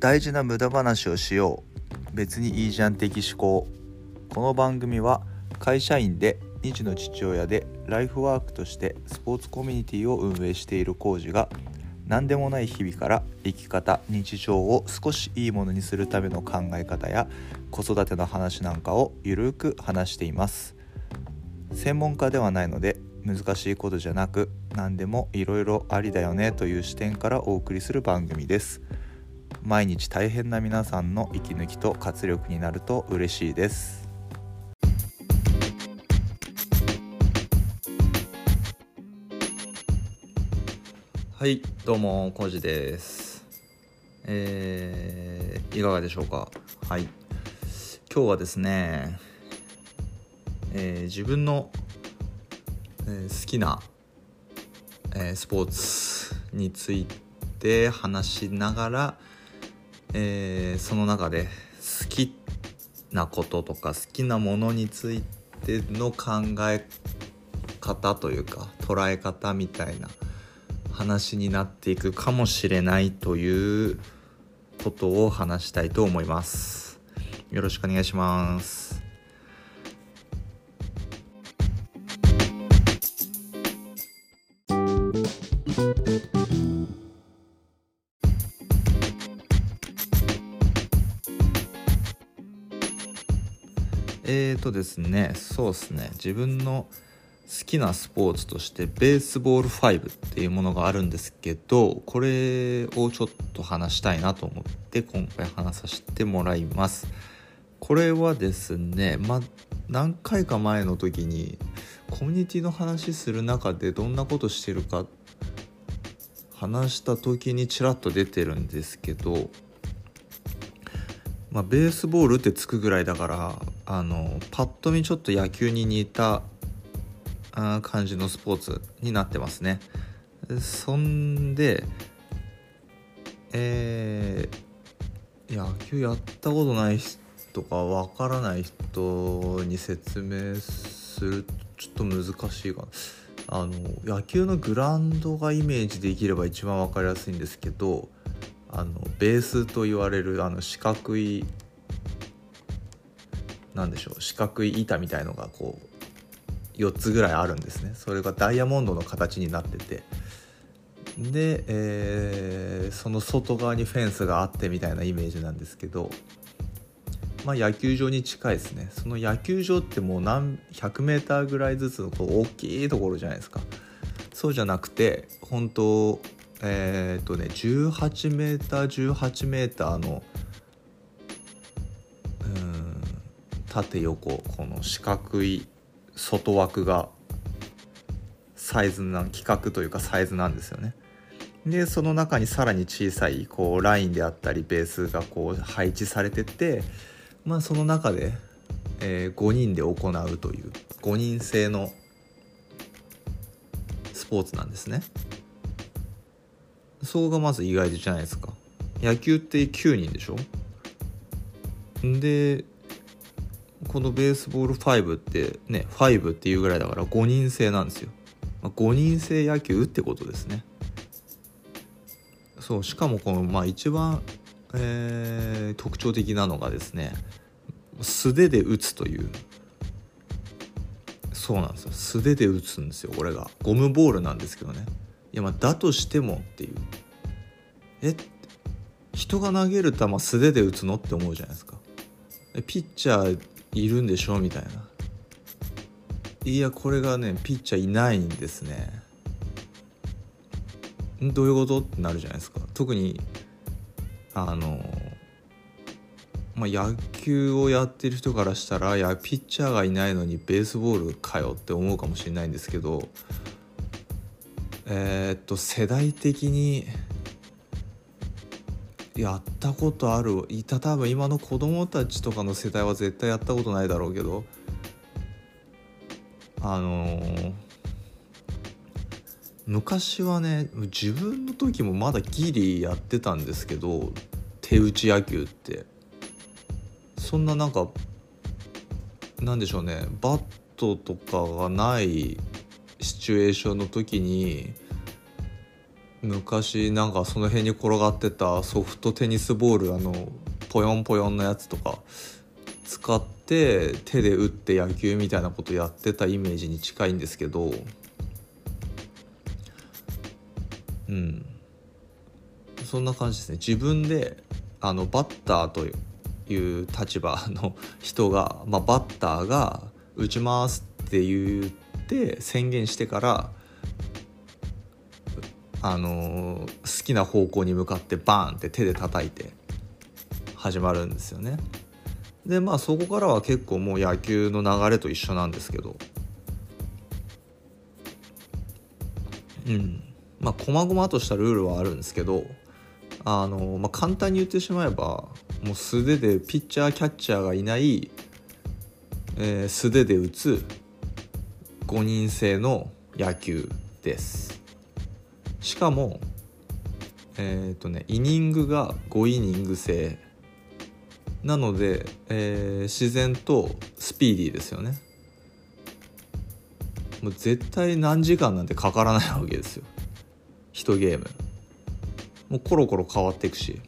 大事な無駄話をしよう。別にいいじゃん的思考この番組は会社員で2児の父親でライフワークとしてスポーツコミュニティを運営しているコージが何でもない日々から生き方日常を少しいいものにするための考え方や子育ての話なんかをゆるく話しています。専門家ではないので難しいことじゃなく何でもいろいろありだよねという視点からお送りする番組です。毎日大変な皆さんの息抜きと活力になると嬉しいです。はいどうもコージです。えー、いかがでしょうか？はい。今日はですね、えー、自分の、えー、好きな、えー、スポーツについて話しながら、えー、その中で好きなこととか好きなものについての考え方というか捉え方みたいな話になっていくかもしれないということを話したいと思います。よろしくお願いします。とですねそうですね。自分の好きなスポーツとしてベースボール5っていうものがあるんですけどこれをちょっと話したいなと思って今回話させてもらいます。これはですねまあ何回か前の時にコミュニティの話する中でどんなことしてるか話した時にちらっと出てるんですけどまあ、ベースボールってつくぐらいだからあのパッと見ちょっと野球に似たあ感じのスポーツになってますね。そんでえー、野球やったことない人かわからない人に説明するとちょっと難しいかな。あの野球のグラウンドがイメージできれば一番分かりやすいんですけどあのベースと言われるあの四角いなんでしょう四角い板みたいのがこう4つぐらいあるんですね。それがダイヤモンドの形になってて。で、えー、その外側にフェンスがあってみたいなイメージなんですけどまあ野球場に近いですね。その野球場ってもう何100メーターぐらいずつのこう大きいところじゃないですか。そうじゃなくて本当えっ、とね18メーター18メーターのうん縦横この四角い外枠がサイズな規格というかサイズなんですよね。でその中にさらに小さいこうラインであったりベースがこう配置されてて、まあ、その中で、えー、5人で行うという5人制のスポーツなんですね。そこがまず意外じゃないですか。野球って9人でしょ？でこのベースボール5ってね5っていうぐらいだから5人制なんですよ、まあ、5人制野球ってことですね。そうしかもこのまあ一番、えー、特徴的なのがですね素手で打つという。そうなんですよ。素手で打つんですよこれが。ゴムボールなんですけどね。やまあだとしてもっていう。え人が投げる球素手で打つのって思うじゃないですか。ピッチャーいるんでしょみたいな。いやこれがねピッチャーいないんですね。どういうことってなるじゃないですか。特にあのまあ、野球をやってる人からしたらいやピッチャーがいないのにベースボールかよって思うかもしれないんですけどえー、っと世代的にやったことある。いた多分今の子供たちとかの世代は絶対やったことないだろうけど。あのー、昔はね自分の時もまだギリやってたんですけど手打ち野球って。そんななんかなんでしょうね。バットとかがないシチュエーションの時に昔なんかその辺に転がってたソフトテニスボールあのポヨンポヨンのやつとか使って手で打って野球みたいなことやってたイメージに近いんですけどうん。そんな感じですね。自分であのバッターという立場の人が、まあ、バッターが打ちますって言って宣言してからあの好きな方向に向かってバーンって手で叩いて始まるんですよね。でまあそこからは結構もう野球の流れと一緒なんですけどうんまあ細々としたルールはあるんですけどあの、まあ、簡単に言ってしまえばもう素手でピッチャーキャッチャーがいない、えー、素手で打つ5人制の野球です。しかもえっ、ー、とねイニングが5イニング制なので、えー、自然とスピーディーですよね。もう絶対何時間なんてかからないわけですよ。1ゲーム。もうコロコロ変わっていくし。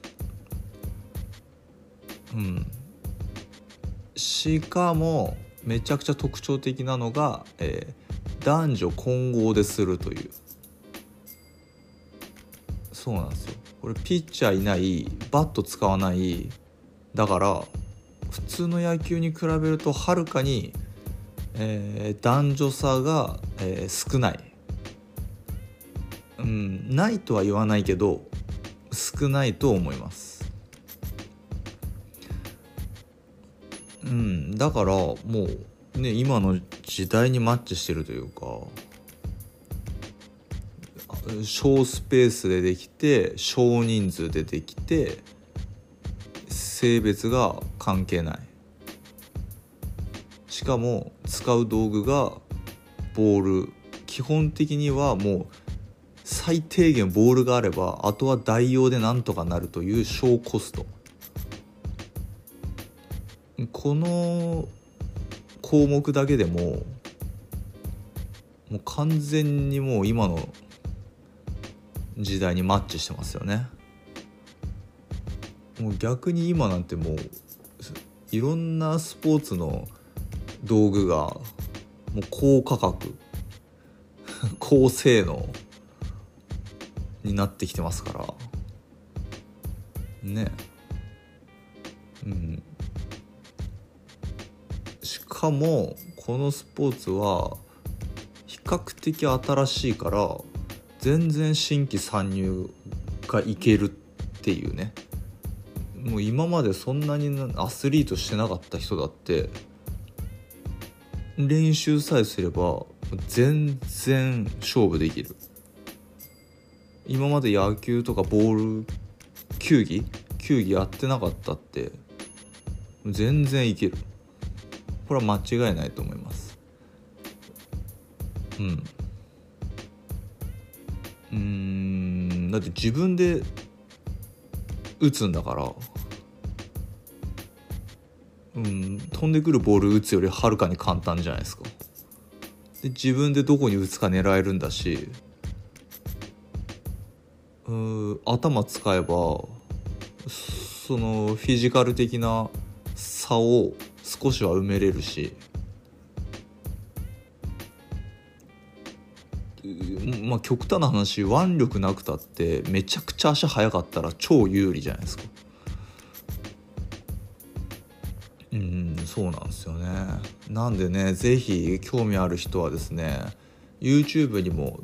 うん。しかもめちゃくちゃ特徴的なのが、えー、男女混合でするという。そうなんですよ。これピッチャーいないバット使わないだから普通の野球に比べるとはるかに、えー、男女差が、えー、少ない、うん、ないとは言わないけど少ないと思います。うん。だからもうね今の時代にマッチしてるというか小スペースでできて少人数でできて性別が関係ない。しかも使う道具がボール。基本的にはもう最低限ボールがあればあとは代用でなんとかなるという小コスト。この項目だけでももう完全にもう今の時代にマッチしてますよね。もう逆に今なんてもういろんなスポーツの道具がもう高価格 高性能になってきてますから。ね。うん。かもこのスポーツは比較的新しいから全然新規参入がいけるっていうね。もう今までそんなにアスリートしてなかった人だって練習さえすれば全然勝負できる。今まで野球とかボール球技球技やってなかったって全然いける。これは間違いないと思います。うん。うん。だって自分で打つんだから。うん。飛んでくるボール打つよりはるかに簡単じゃないですか。で自分でどこに打つか狙えるんだし。う頭使えばそのフィジカル的な差を少しは埋めれるし。まあ極端な話腕力なくたってめちゃくちゃ足速かったら超有利じゃないですか。うんそうなんですよね。なんでね是非興味ある人はですね YouTube にも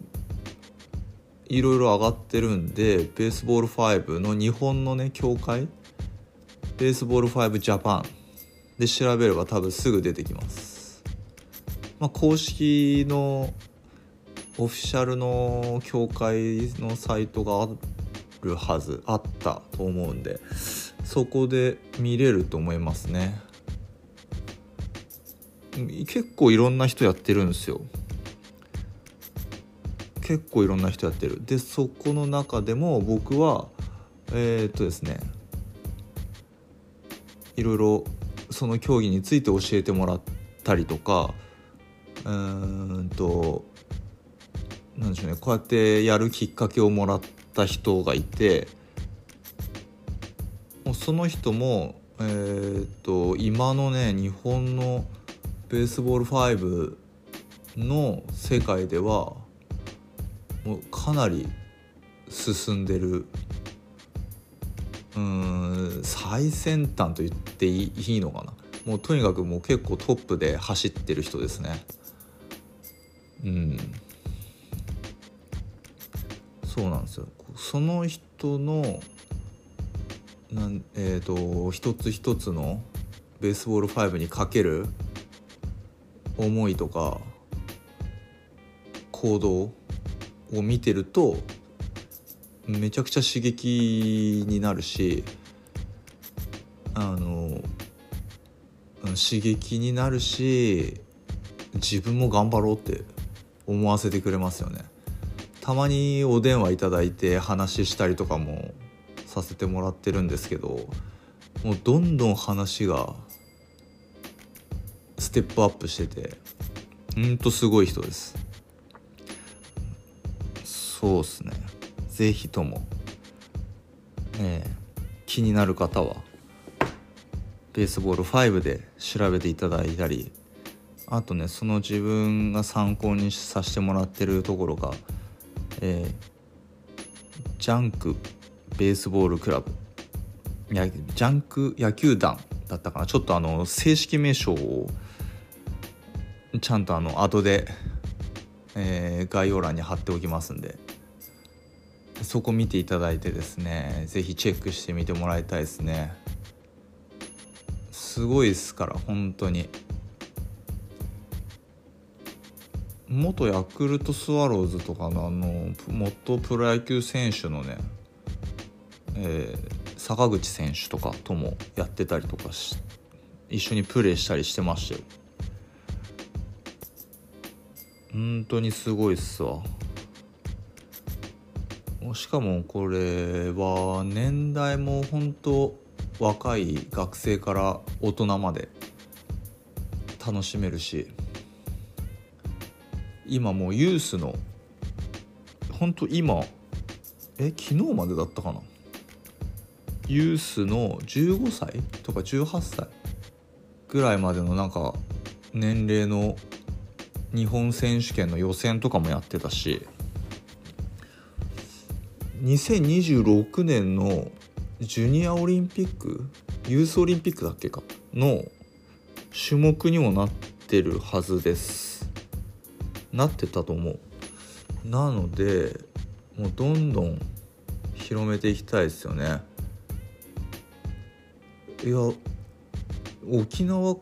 いろいろ上がってるんでベースボール5の日本のね協会？ベースボール5ジャパンで調べれば多分すぐ出てきます、まあ、公式のオフィシャルの協会のサイトがあるはずあったと思うんでそこで見れると思いますね。結構いろんな人やってるんですよ。結構いろんな人やってる。でそこの中でも僕はえー、っとですねいろいろその競技について教えてもらったりとかうんとなんでしょうねこうやってやるきっかけをもらった人がいてもうその人もえー、っと今のね日本のベースボール5の世界ではもうかなり進んでるうん最先端と言っていいのかな。もうとにかくもう結構トップで走ってる人ですね。うん。そうなんですよ。その人のなんえーと、一つ一つのベースボール5にかける思いとか行動を見てるとめちゃくちゃ刺激になるしあの刺激になるし自分も頑張ろうって思わせてくれますよね。たまにお電話いただいて話したりとかもさせてもらってるんですけどもうどんどん話がステップアップしててほんとすごい人です。そうっすね。是非ともえ気になる方はベースボール5で調べていただいたりあとねその自分が参考にさせてもらってるところが、えー、ジャンクベースボールクラブ。ジャンク野球団だったかな。ちょっとあの正式名称をちゃんとあの後で、えー、概要欄に貼っておきますんで。そこ見ていただいてですね是非チェックしてみてもらいたいですね。すごいですから本当に。元ヤクルトスワローズとかのあの元プロ野球選手のねえー、坂口選手とかともやってたりとかし一緒にプレーしたりしてましたよ。本当にすごいっすわ。しかもこれは年代も本当若い学生から大人まで楽しめるし今もうユースの本当今え昨日までだったかな？ユースの15歳とか18歳ぐらいまでのなんか年齢の日本選手権の予選とかもやってたし2026年のジュニアオリンピックユースオリンピックだっけかの種目にもなってるはずです。なってたと思う。なのでもうどんどん広めていきたいですよね。いや沖縄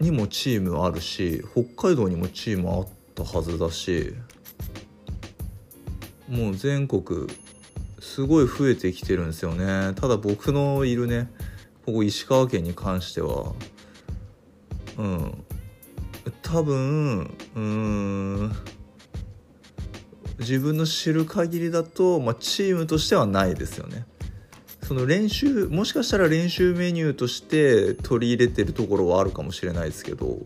にもチームあるし北海道にもチームあったはずだしもう全国すごい増えてきてるんですよね。ただ僕のいるねここ石川県に関しては。うん。多分うん。自分の知る限りだと、まあ、チームとしてはないですよね。その練習もしかしたら練習メニューとして取り入れてるところはあるかもしれないですけど、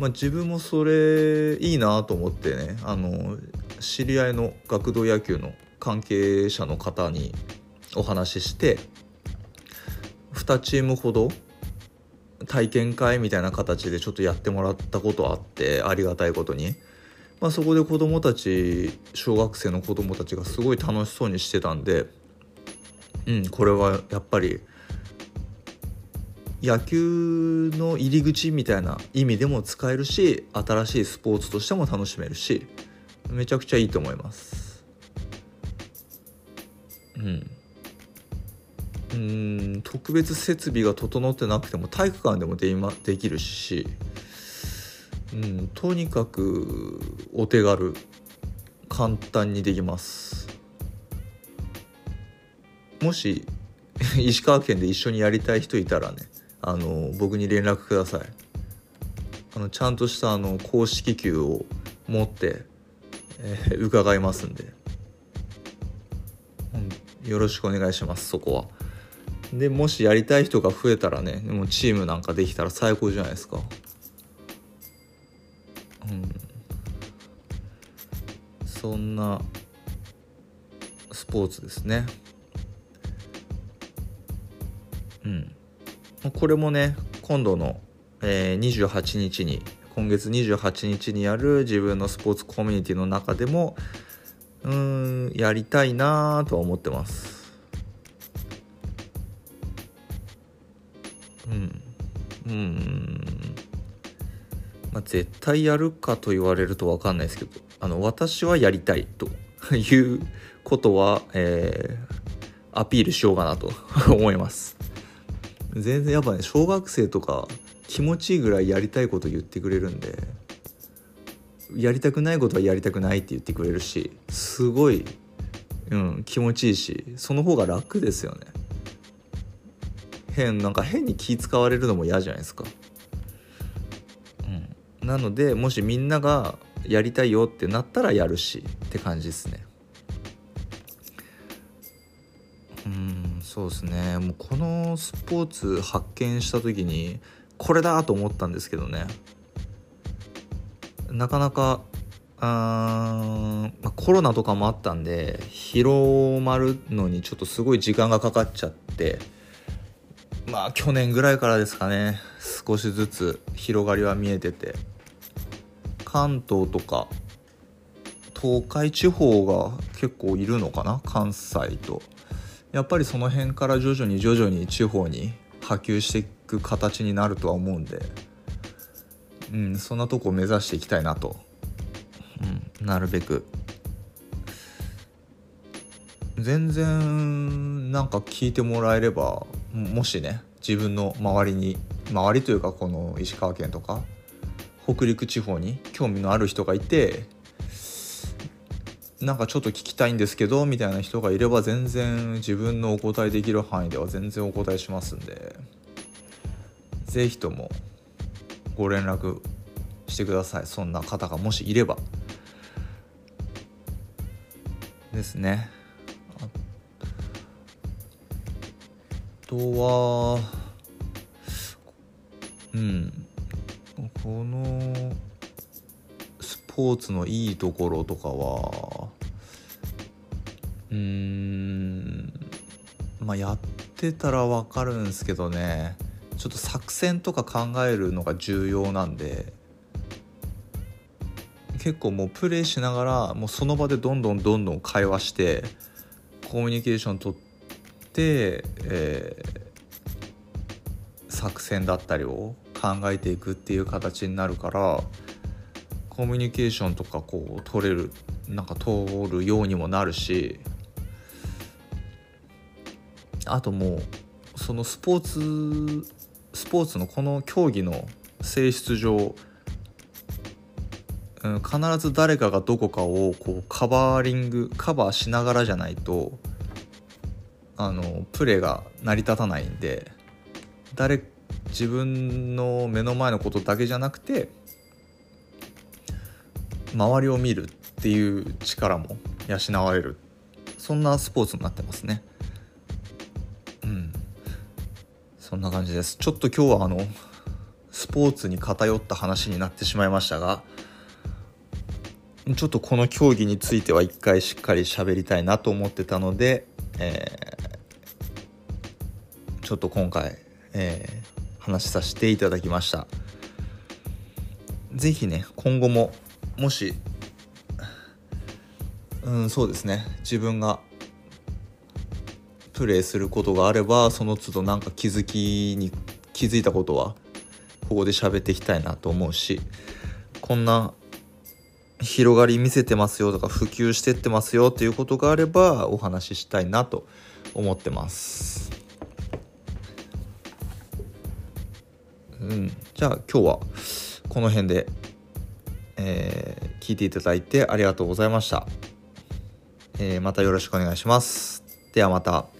まあ、自分もそれいいなと思ってねあの知り合いの学童野球の関係者の方にお話しして2チームほど体験会みたいな形でちょっとやってもらったことあってありがたいことに、まあ、そこで子どもたち小学生の子どもたちがすごい楽しそうにしてたんでうんこれはやっぱり野球の入り口みたいな意味でも使えるし新しいスポーツとしても楽しめるしめちゃくちゃいいと思います。うん。うん。特別設備が整ってなくても体育館でもでできるし、うん、とにかくお手軽簡単にできます。もし 石川県で一緒にやりたい人いたらねあの僕に連絡ください。あのちゃんとしたあの公式球を持って、えー、伺いますんで、よろしくお願いしますそこは。でもしやりたい人が増えたらねもうチームなんかできたら最高じゃないですか。うん。そんなスポーツですね。うん。これもね今度の、えー、28日に今月28日にやる自分のスポーツコミュニティの中でもうんやりたいなとは思ってます。うん。うん。まあ絶対やるかと言われると分かんないですけどあの私はやりたいと いうことは、えー、アピールしようかなと 思います。全然やっぱね小学生とか気持ちいいぐらいやりたいこと言ってくれるんで。やりたくないことはやりたくないって言ってくれるしすごい、うん、気持ちいいしその方が楽ですよね。変なんか変に気使われるのも嫌じゃないですか、うん、なのでもしみんながやりたいよってなったらやるしって感じですね。うんそうですね。もうこのスポーツ発見した時にこれだと思ったんですけどね。なかなかあ、まあ、コロナとかもあったんで広まるのにちょっとすごい時間がかかっちゃってまあ去年ぐらいからですかね少しずつ広がりは見えてて関東とか東海地方が結構いるのかな関西と。やっぱりその辺から徐々に徐々に地方に波及していく形になるとは思うんでうん、そんなとこを目指していきたいなと、うん、なるべく。全然なんか聞いてもらえればもしね自分の周りに周りというかこの石川県とか北陸地方に興味のある人がいてなんかちょっと聞きたいんですけどみたいな人がいれば全然自分のお答えできる範囲では全然お答えしますんで是非ともご連絡してください。そんな方がもしいれば。ですね。あとはうん。このスポーツのいいところとかはうん。まあやってたら分かるんですけどね。ちょっと作戦とか考えるのが重要なんで結構もうプレイしながらもうその場でどんどんどんどん会話してコミュニケーション取って、えー、作戦だったりを考えていくっていう形になるからコミュニケーションとかこう取れるなんか通るようにもなるしあともうそのスポーツスポーツのこの競技の性質上、うん、必ず誰かがどこかをこうカバーリングカバーしながらじゃないとあのプレーが成り立たないんで誰自分の目の前のことだけじゃなくて周りを見るっていう力も養われるそんなスポーツになってますね。そんな感じです。ちょっと今日はあのスポーツに偏った話になってしまいましたがちょっとこの競技については一回しっかり喋りたいなと思ってたので、えー、ちょっと今回、えー、話させていただきました。是非ね今後ももしうんそうですね。自分がプレイすることがあればその都度なんか気づきに気づいたことはここで喋っていきたいなと思うしこんな広がり見せてますよとか普及してってますよっていうことがあればお話ししたいなと思ってます。うん。じゃあ今日はこの辺で、えー、聞いていただいてありがとうございました、えー、またよろしくお願いします。ではまた。